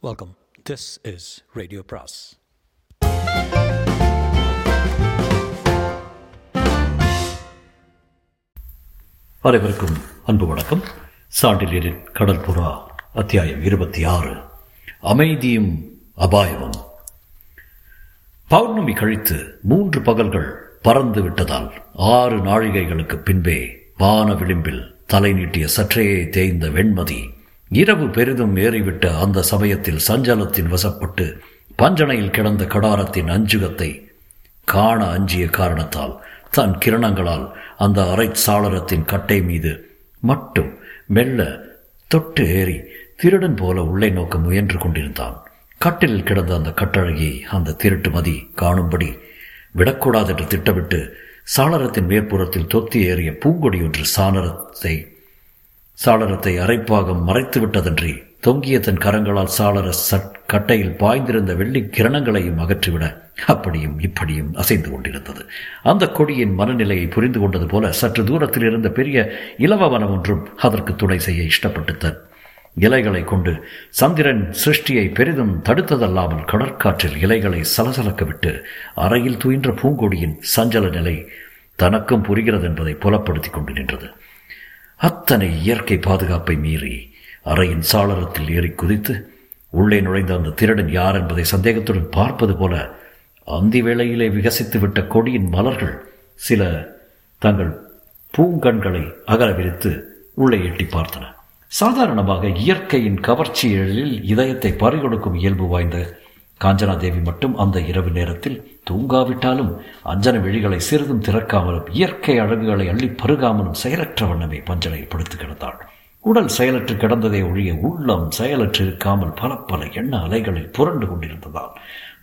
Welcome this is radio பிராஸ் அனைவருக்கும் அன்பு வணக்கம். சாண்டிலியரின் கடற்புறா அத்தியாயம் இருபத்தி ஆறு அமைதியும் அபாயமும். பௌர்ணமி கழித்து மூன்று பகல்கள் பறந்து விட்டதால் ஆறு நாழிகைகளுக்கு பின்பே வான விளிம்பில் தலை நீட்டிய சற்றே தேய்ந்த வெண்மதி இரவு பெரிதும் ஏறிவிட்ட அந்த சமயத்தில் சஞ்சலத்தின் வசப்பட்டு பஞ்சனையில் கிடந்த கடாரத்தின் அஞ்சுகத்தை காண அஞ்சிய காரணத்தால் தன் கிரணங்களால் அந்த அரை சாளரத்தின் கட்டை மீது மட்டும் மெல்ல தொட்டு ஏறி திருடன் போல உள்ளே நோக்க முயன்று கொண்டிருந்தான். கட்டிலில் கிடந்த அந்த கட்டழகியை அந்த திருட்டு மதி காணும்படி விடக்கூடாது என்று திட்டமிட்டு சாளரத்தின் மேற்புறத்தில் தொத்தி ஏறிய பூங்கொடி ஒன்று சாளரத்தை சாளரத்தை அரைப்பாகம் மறைத்து விட்டதன்றி தொங்கிய தன் கரங்களால் சாளர சட் கட்டையில் பாய்ந்திருந்த வெள்ளி கிரணங்களையும் அகற்றிவிட அப்படியும் இப்படியும் அசைந்து கொண்டிருந்தது. அந்த கொடியின் மனநிலையை புரிந்து கொண்டது போல சற்று தூரத்தில் இருந்த பெரிய இலவவனம் ஒன்றும் அதற்கு துணை செய்ய இஷ்டப்பட்டு தன் இலைகளை கொண்டு சந்திரன் சிருஷ்டியை பெரிதும் தடுத்ததல்லாமல் கடற்காற்றில் இலைகளை சலசலக்க விட்டு அறையில் துயின்ற பூங்கொடியின் சஞ்சல நிலை தனக்கும் புரிகிறது என்பதை புலப்படுத்தி கொண்டு நின்றது. அத்தனை இயற்கை பாதுகாப்பை மீறி அறையின் சாளரத்தில் ஏறி குதித்து உள்ளே நுழைந்த அந்த திருடன் யார் என்பதை சந்தேகத்துடன் பார்ப்பது போல அந்தி வேளையிலே விகசித்து விட்ட கொடியின் மலர்கள் சில தங்கள் பூங்கண்களை அகல விரித்து உள்ளே எட்டி பார்த்தன. சாதாரணமாக இயற்கையின் கவர்ச்சியலில் இதயத்தை பறிகொடுக்கும் இயல்பு வாய்ந்த காஞ்சனா தேவி மட்டும் அந்த இரவு நேரத்தில் தூங்காவிட்டாலும் அஞ்சன விழிகளை சிறிதும் திறக்காமலும் இயற்கை அழகுகளை அள்ளி பருகாமலும் செயலற்ற வண்ணமே பஞ்சனையில் படுத்து கிடந்தாள் உடல் செயலற்று கிடந்ததை ஒழிய உள்ளம் செயலற்று இருக்காமல் பல பல எண்ண அலைகளில் புரண்டு கொண்டிருந்ததால்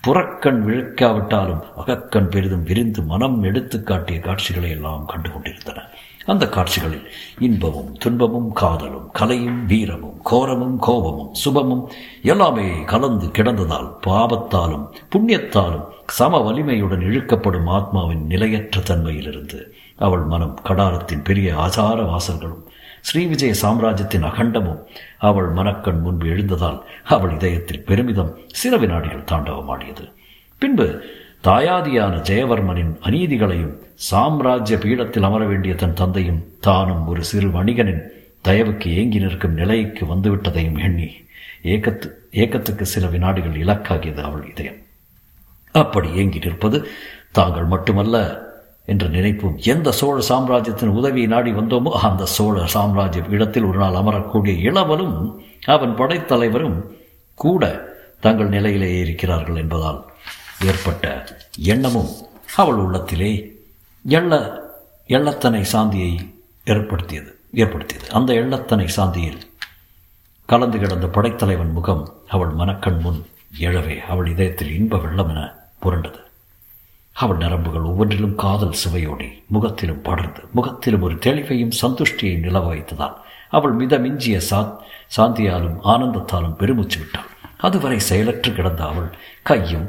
புறக்கண் விழுக்காவிட்டாலும் அகக்கண் பெரிதும் விரிந்து மனம் எடுத்து காட்டிய காட்சிகளை எல்லாம் கண்டு கொண்டிருந்தன அந்த காட்சிகளில் இன்பமும் துன்பமும் காதலும் கலையும் வீரமும் கோரமும் கோபமும் சுபமும் எல்லாமே கலந்து கிடந்ததால் பாபத்தாலும் புண்ணியத்தாலும் சம வலிமையுடன் இழுக்கப்படும் ஆத்மாவின் நிலையற்ற தன்மையிலிருந்து அவள் மனம் கடாரத்தின் பெரிய ஆசார வாசல்களும் ஸ்ரீவிஜய சாம்ராஜ்யத்தின் அகண்டமும் அவள் மனக்கண் முன்பு எழுந்ததால் அவள் இதயத்தில் பெருமிதம் சில வினாடிகள் தாண்டவமாடியது. பின்பு தாயாதியான ஜெயவர்மனின் அநீதிகளையும் சாம்ராஜ்ய பீடத்தில் அமர வேண்டிய தன் தந்தையும் தானும் ஒரு சிறு வணிகனின் தயவுக்கு ஏங்கி நிற்கும் நிலைக்கு வந்துவிட்டதையும் எண்ணி ஏக்கத்து ஏக்கத்துக்கு சில வினாடிகள் இலக்காகியது அவள் இதயம். அப்படி ஏங்கி நிற்பது தாங்கள் மட்டுமல்ல என்ற நினைப்பும் எந்த சோழ சாம்ராஜ்யத்தின் உதவியை நாடி வந்தோமோ அந்த சோழ சாம்ராஜ்ய இடத்தில் ஒரு நாள் அமரக்கூடிய இளவலும் அவன் படைத்தலைவரும் கூட தங்கள் நிலையிலேயே இருக்கிறார்கள் என்பதால் ஏற்பட்ட எண்ணமும் அவள் உள்ளத்திலே எள்ள எள்ளத்தனை சாந்தியை ஏற்படுத்தியது ஏற்படுத்தியது. அந்த எள்ளத்தனை சாந்தியில் கலந்து கிடந்த படைத்தலைவன் முகம் அவள் மனக்கண் முன் எழவே அவள் இதயத்தில் இன்ப வெள்ளம் என புரண்டது. அவள் நரம்புகள் ஒவ்வொன்றிலும் காதல் சுவையோடி முகத்திலும் படர்ந்து முகத்திலும் ஒரு தெளிவையும் சந்துஷ்டியையும் நிலவ வைத்ததால் அவள் மித மிஞ்சிய சா சாந்தியாலும் ஆனந்தத்தாலும் பெருமூச்சு விட்டாள். அதுவரை செயலற்று கிடந்த அவள் கையும்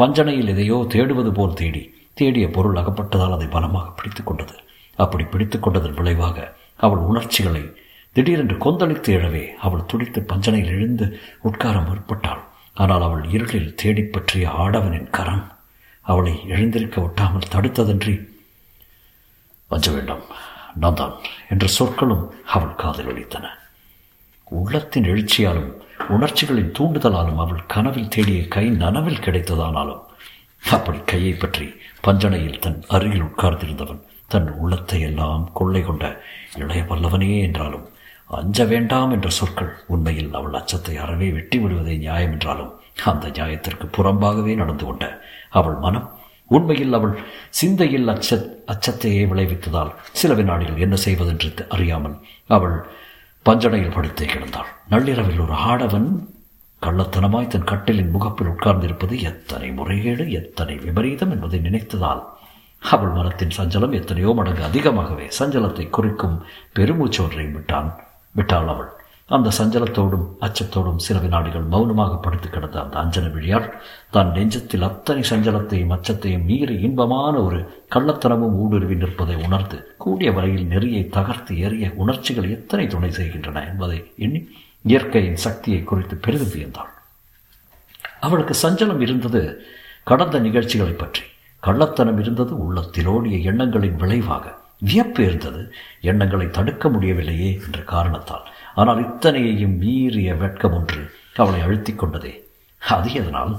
பஞ்சனையில் எதையோ தேடுவது போல் தேடி தேடிய பொருள் அகப்பட்டதால் அதை பலமாக பிடித்து கொண்டது. அப்படி பிடித்து கொண்டதன் விளைவாக அவள் உணர்ச்சிகளை திடீரென்று கொந்தளித்து எழவே அவள் துடித்து பஞ்சனையில் எழுந்து உட்கார முற்பட்டாள். ஆனால் அவள் இருளில் தேடி பற்றிய ஆடவனின் கரம் அவளை எழுந்திருக்க ஒட்டாமல் தடுத்ததன்றி வஞ்ச வேண்டாம் நான் தான் என்ற சொற்களும் அவள் காதில் ஒழித்தன உள்ளத்தின் எழுச்சியாலும் உணர்ச்சிகளின் தூண்டுதலாலும் அவள் கனவில் தேடிய கை நனவில் கிடைத்ததானாலும் அப்படி கையை பற்றி பஞ்சனையில் தன் அருகில் உட்கார்ந்திருந்தவன் தன் உள்ளத்தை எல்லாம் கொள்ளை கொண்ட இளைய பல்லவனே என்றாலும் அஞ்ச வேண்டாம் என்ற சொற்கள் உண்மையில் அவள் அச்சத்தை அறவே வெட்டி விடுவதே நியாயம் என்றாலும் அந்த நியாயத்திற்கு புறம்பாகவே நடந்து கொண்ட அவள் மனம் உண்மையில் அவள் சிந்தையில் அச்ச அச்சத்தையே விளைவித்ததால் சில வினாடிகள் என்ன செய்வதென்று அறியாமல் அவள் பஞ்சடையில் படுத்தே கிடந்தாள். நள்ளிரவில் ஒரு ஆடவன் கள்ளத்தனமாய் தன் கட்டிலின் முகப்பில் உட்கார்ந்திருப்பது எத்தனை முறைகேடு எத்தனை விபரீதம் என்பதை நினைத்ததால் அவள் மனத்தின் சஞ்சலம் எத்தனையோ மடங்கு அதிகமாகவே சஞ்சலத்தை குறிக்கும் பெருமூச்சு ஒன்றை விட்டான். விட்டாள் அவள். அந்த சஞ்சலத்தோடும் அச்சத்தோடும் சில வினாடிகள் மௌனமாக படுத்து கிடந்த அந்த அஞ்சன விழியால் தன் நெஞ்சத்தில் அத்தனை சஞ்சலத்தையும் அச்சத்தையும் மீறி இன்பமான ஒரு கள்ளத்தனமும் ஊடுருவி நிற்பதை உணர்ந்து கூடிய வரையில் நெறியை தகர்த்து எறிய உணர்ச்சிகள் எத்தனை துணை செய்கின்றன என்பதை எண்ணி இயற்கையின் சக்தியை குறித்து பெரிதும் வியந்தாள். அவளுக்கு சஞ்சலம் இருந்தது கடந்த நிகழ்ச்சிகளை பற்றி. கள்ளத்தனம் இருந்தது உள்ளத்திலோடிய எண்ணங்களின் விளைவாக. வியப்பு இருந்தது எண்ணங்களை தடுக்க முடியவில்லையே என்ற காரணத்தால். ஆனால் இத்தனையையும் மீறிய வெட்கம் ஒன்று அவளை அழுத்தி கொண்டதே. அது எதனால்?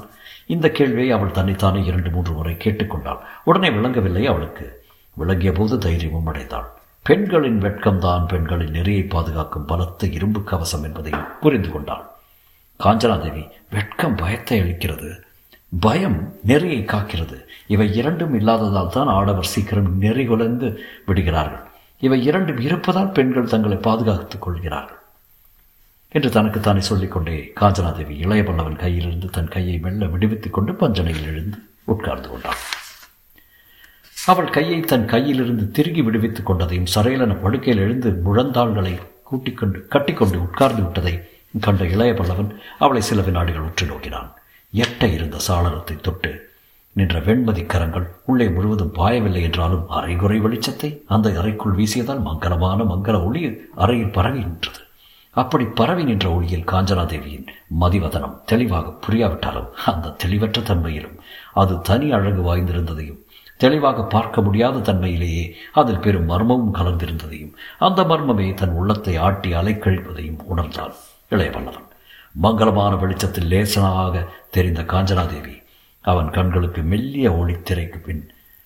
இந்த கேள்வியை அவள் தன்னைத்தானே இரண்டு மூன்று முறை கேட்டுக்கொண்டாள். உடனே விளங்கவில்லை அவளுக்கு. விளங்கிய போது தைரியமும் அடைந்தாள். பெண்களின் வெட்கம்தான் பெண்களின் நெறியை பாதுகாக்கும் பலத்த இரும்பு கவசம் என்பதை புரிந்து கொண்டாள். காஞ்சனாதேவி வெட்கம் பயத்தை அளிக்கிறது. பயம் நெறியை காக்கிறது. இவை இரண்டும் இல்லாததால் தான் ஆடவர் சீக்கிரம் நெறி குலைந்து விடுகிறார்கள். இவை இரண்டும் இருப்பதால் பெண்கள் தங்களை பாதுகாத்துக் கொள்கிறார்கள். என்று தனக்குத்தானே சொல்லிக்கொண்டே காஞ்சனாதேவி இளைய பல்லவன் கையிலிருந்து தன் கையை மெல்ல விடுவித்துக் கொண்டு பஞ்சனையில் எழுந்து உட்கார்ந்து கொண்டாள். அவள் கையை தன் கையிலிருந்து திருகி விடுவித்துக் கொண்டதையும் சரையலன படுக்கையில் எழுந்து முழந்தாள்களை கூட்டிக்கொண்டு கட்டிக்கொண்டு உட்கார்ந்து விட்டதை கண்ட இளைய பல்லவன் அவளை சில வினாடிகள் உற்று நோக்கினான். எட்ட இருந்த சாளரத்தை தொட்டு நின்ற வெண்மதி கரங்கள் உள்ளே முழுவதும் பாயவில்லை என்றாலும் அரைகுறை வெளிச்சத்தை அந்த அறைக்குள் வீசியதால் மங்களமான மங்கள ஒளி அறையில் பரவி நின்றது. அப்படி பரவி நின்ற ஒளியில் காஞ்சனாதேவியின் மதிவதனம் தெளிவாக புரியாவிட்டாலும் அந்த தெளிவற்ற தன்மையிலும் அது தனி அழகு வாய்ந்திருந்ததையும் தெளிவாக பார்க்க முடியாத தன்மையிலேயே அதில் பெரும் மர்மமும் கலந்திருந்ததையும் அந்த மர்மமே தன் உள்ளத்தை ஆட்டி அலைக்கழிப்பதையும் உணர்ந்தான் இளையவல்லவன். மங்களமான வெளிச்சத்தில் லேசனாக தெரிந்த காஞ்சனாதேவி அவன் கண்களுக்கு மெல்லிய ஒளித்திரைக்கு பின்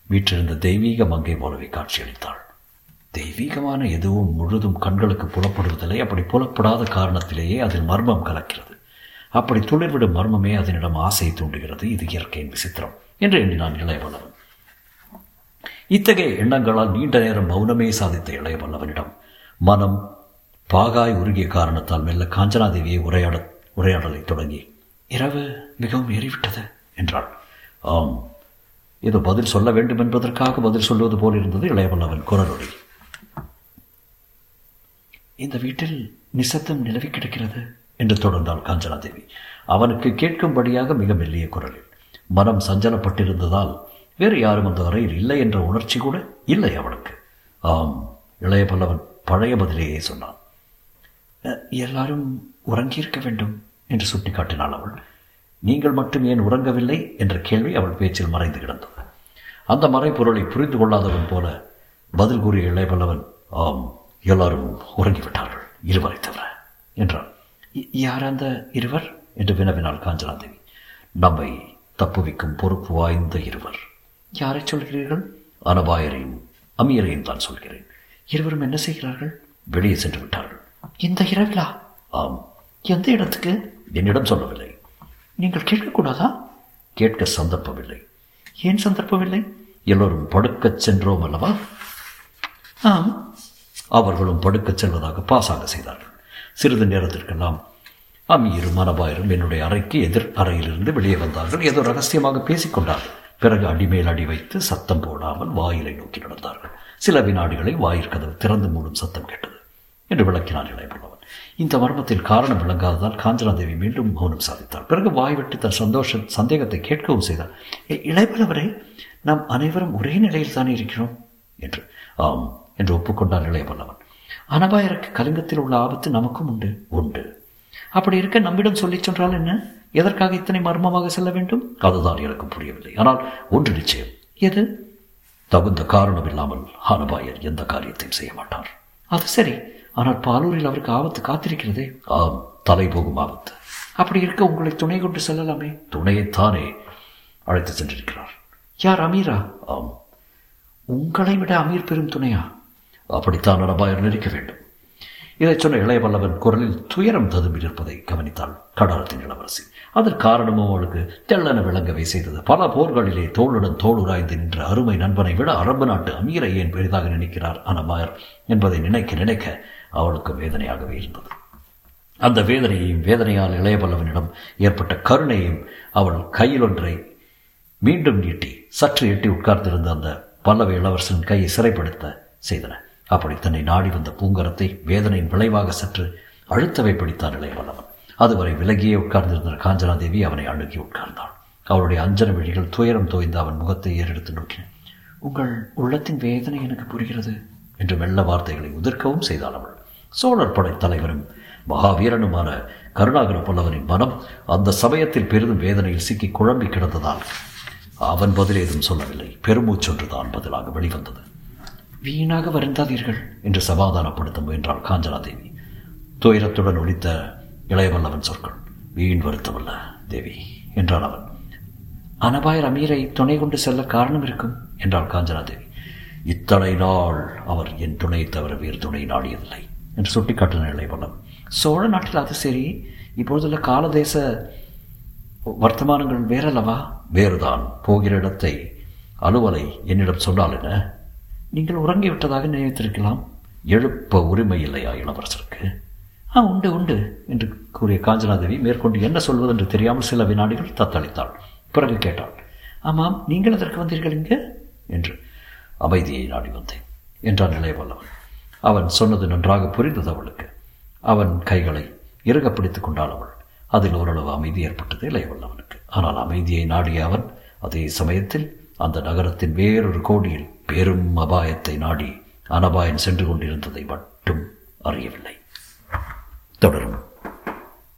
வீற்றிருந்த தெய்வீக மங்கை போலவே காட்சியளித்தாள். தெய்வீகமான எதுவும் முழுதும் கண்களுக்கு புலப்படுவதில்லை. அப்படி புலப்படாத காரணத்திலேயே அதில் மர்மம் கலக்கிறது. அப்படி துளிர்விடும் மர்மமே அதனிடம் ஆசையை தூண்டுகிறது. இது இயற்கையின் விசித்திரம் என்று எண்ணினான் இளையவல்லவன். இத்தகைய எண்ணங்களால் நீண்ட நேரம் மௌனமே சாதித்த இளையவல்லவனிடம் மனம் பாகாய் உருகிய காரணத்தால் மெல்ல காஞ்சனாதேவியை உரையாட உரையாடலை தொடங்கி இரவு மிகவும் ஏறிவிட்டது என்றாள். ஆம் ஏதோ பதில் சொல்ல வேண்டும் என்பதற்காக பதில் சொல்வது போல் இருந்தது இளையவல்லவன் குரலொடி இந்த வீட்டில் நிசத்தம் நிலவி கிடக்கிறது. என்று தொடர்ந்தாள் காஞ்சனாதேவி. அவனுக்கு கேட்கும்படியாக மிக மெல்லிய குரலில் மனம் சஞ்சலப்பட்டிருந்ததால் வேறு யாரும் அந்த அறையில் இல்லை என்ற உணர்ச்சி கூட இல்லை அவளுக்கு ஆம் இளைய பல்லவன் பழைய பதிலேயே சொன்னான். எல்லாரும் உறங்கியிருக்க வேண்டும் என்று சுட்டிக்காட்டினாள் அவள். நீங்கள் மட்டும் ஏன் உறங்கவில்லை என்ற கேள்வி அவள் பேச்சில் மறைந்து கிடந்தது. அந்த மறைப்பொருளை புரிந்து கொள்ளாதவன் போல பதில் கூறிய இளையபல்லவன் ஆம் எல்லாரும் உறங்கிவிட்டார்கள் இருவரை தவிர. என்றான். யார் அந்த இருவர்? என்று வினவினாள் காஞ்சனாதேவி. நம்மை தப்புவிக்கும் பொறுப்பு வாய்ந்த இருவர். யாரை சொல்கிறீர்கள்? அனபாயரையும் அமீரையும் தான் சொல்கிறேன். இருவரும் என்ன செய்கிறார்கள்? வெளியே சென்று விட்டார்கள். இந்த இரவிலா? ஆம். எந்த இடத்துக்கு? என்னிடம் சொல்லவில்லை. நீங்கள் கேட்கக்கூடாதா? கேட்க சந்தர்ப்பமில்லை. ஏன் சந்தர்ப்பமில்லை? எல்லோரும் படுக்கச் சென்றோம் அல்லவா? ஆம். அவர்களும் படுக்கச் செல்வதாக பாசாக செய்தார்கள். சிறிது நேரத்திற்கு நாம் அமீரும் மனபாயரும் என்னுடைய அறைக்கு எதிர் அறையிலிருந்து வெளியே வந்தார்கள். ஏதோ ரகசியமாக பேசிக்கொண்டார்கள் பிறகு அடிமேல் அடி வைத்து சத்தம் போடாமல் வாயிலை நோக்கி நடந்தார்கள். சில வினாடிகளை வாயிற்கதவு திறந்து மூடும் சத்தம் கேட்டது. என்று விளக்கினார் இளையபல்லவன் இந்த மர்மத்தில் காரணம் விளங்காததால் காஞ்சனாதேவி மீண்டும் மௌனம் சாதித்தார். பிறகு வாய் விட்டு தன் சந்தோஷ சந்தேகத்தை கேட்கவும் செய்தார். இளையபல்லவரே நாம் அனைவரும் ஒரே நிலையில் தானே இருக்கிறோம்? என்று. ஆம் என்று ஒப்புக்கொண்டார் இளையபல்லவன் அனபாயருக்கு கலிங்கத்தில் உள்ள ஆபத்து நமக்கும் உண்டு உண்டு. அப்படி இருக்க நம்மிடம் சொல்லி சென்றால் என்ன? எதற்காக இத்தனை மர்மமாக செல்ல வேண்டும்? அதுதான் எனக்கு புரியவில்லை. ஆனால் ஒன்று நிச்சயம். எது? தகுந்த காரணம் இல்லாமல் அனபாயர் எந்த காரியத்தையும் செய்ய மாட்டார். அது சரி. ஆனால் பாலூரில் அவருக்கு ஆபத்து காத்திருக்கிறதே? ஆம் தலை போகும் ஆபத்து. அப்படி இருக்க உங்களை துணை கொண்டு செல்லலாமே? துணையைத்தானே அழைத்து சென்றிருக்கிறார். யார் அமீரா? ஆம். உங்களை விட அமீர் பெரும் துணையா? அப்படித்தான் அனபாயர் நிற்க வேண்டும். இதை சொன்ன இளையவல்லவன் குரலில் துயரம் ததும்பியிருப்பதை கவனித்தாள் கடாரத்தின் இளவரசி. அதன் காரணமும் அவளுக்கு தெள்ளன விளங்கவே செய்தது. பல போர்களிலே தோளுடன் தோளுராய்ந்து நின்ற அருமை நண்பனை விட அரபு நாட்டு அமீரை ஏன் பெரிதாக நினைக்கிறார் அனபாயர் என்பதை நினைக்க நினைக்க அவளுக்கு வேதனையாகவே இருந்தது. அந்த வேதனையையும் வேதனையால் இளையபல்லவனிடம் ஏற்பட்ட கருணையும் அவள் கையில் ஒன்றை மீண்டும் நீட்டி சற்று எட்டி உட்கார்ந்திருந்த அந்த பல்லவ இளவரசன் கையை சிறைப்படுத்த செய்தன. அப்படி தன்னை நாடி வந்த பூங்கரத்தை வேதனையின் விளைவாக சற்று அழுத்தவை பிடித்தான் இளையவல்லவன் அதுவரை விலகியே உட்கார்ந்திருந்த காஞ்சனாதேவி அவனை அணுகி உட்கார்ந்தாள். அவளுடைய அஞ்சன விழிகள் துயரம் தோய்ந்து அவன் முகத்தை ஏறெடுத்து நோக்கின. உங்கள் உள்ளத்தின் வேதனை எனக்கு புரிகிறது என்று வெள்ள வார்த்தைகளை உதிர்க்கவும் செய்தாள் அவள். சோழர் படை தலைவரும் மகாவீரனுமான கருணாகர பல்லவனின் மனம் அந்த சமயத்தில் பெரிதும் வேதனையில் சிக்கி குழம்பி கிடந்ததால் அவன் பதில் ஏதும் சொல்லவில்லை. பெருமூச்சொன்றுதான் பதிலாக வெளிவந்தது. வீணாக வருந்தாதீர்கள். என்று சமாதானப்படுத்த முயன்றாள் காஞ்சனாதேவி. துயரத்துடன் ஒழித்த இளையவல்லவன் சொற்கள். வீண் வருத்தமல்ல தேவி என்றான் அவன். அனபாயர் அமீரை துணை கொண்டு செல்ல காரணம் இருக்கும் என்றாள் காஞ்சனாதேவி. இத்தனை நாள் அவர் என் துணை தவிர வேறு துணை நாடியதில்லை என்று சுட்டிக்காட்டின இளையவல்லவன். சோழ நாட்டில் அது சரி இப்பொழுதுள்ள காலதேச வர்த்தமானங்கள் வேறல்லவா? வேறுதான். போகிற இடத்தை அலுவலை என்னிடம் சொன்னால் என்ன? நீங்கள் உறங்கிவிட்டதாக நினைத்திருக்கலாம். எழுப்ப உரிமை இல்லையா இளவரசருக்கு ஆ உண்டு உண்டு என்று கூறிய காஞ்சனாதேவி மேற்கொண்டு என்ன சொல்வது என்று தெரியாமல் சில வினாடிகள் தத்தளித்தாள். பிறகு கேட்டாள் ஆமாம் நீங்கள் அதற்கு வந்தீர்கள் இங்கே? என்று. அமைதியை நாடி வந்தேன் என்றான் இளையவல்லவன். அவன் சொன்னது நன்றாக புரிந்தது அவளுக்கு. அவன் கைகளை இறுக பிடித்துக் கொண்டாள் அவள். அதில் ஓரளவு அமைதி ஏற்பட்டது இளையவல்லவனுக்கு. ஆனால் அமைதியை நாடிய அவன் அதே சமயத்தில் அந்த நகரத்தின் வேறொரு கோடியில் பெரும் அபாயத்தை நாடி அனபாயன் சென்று கொண்டிருந்ததை மட்டும் அறியவில்லை. தொடரும்.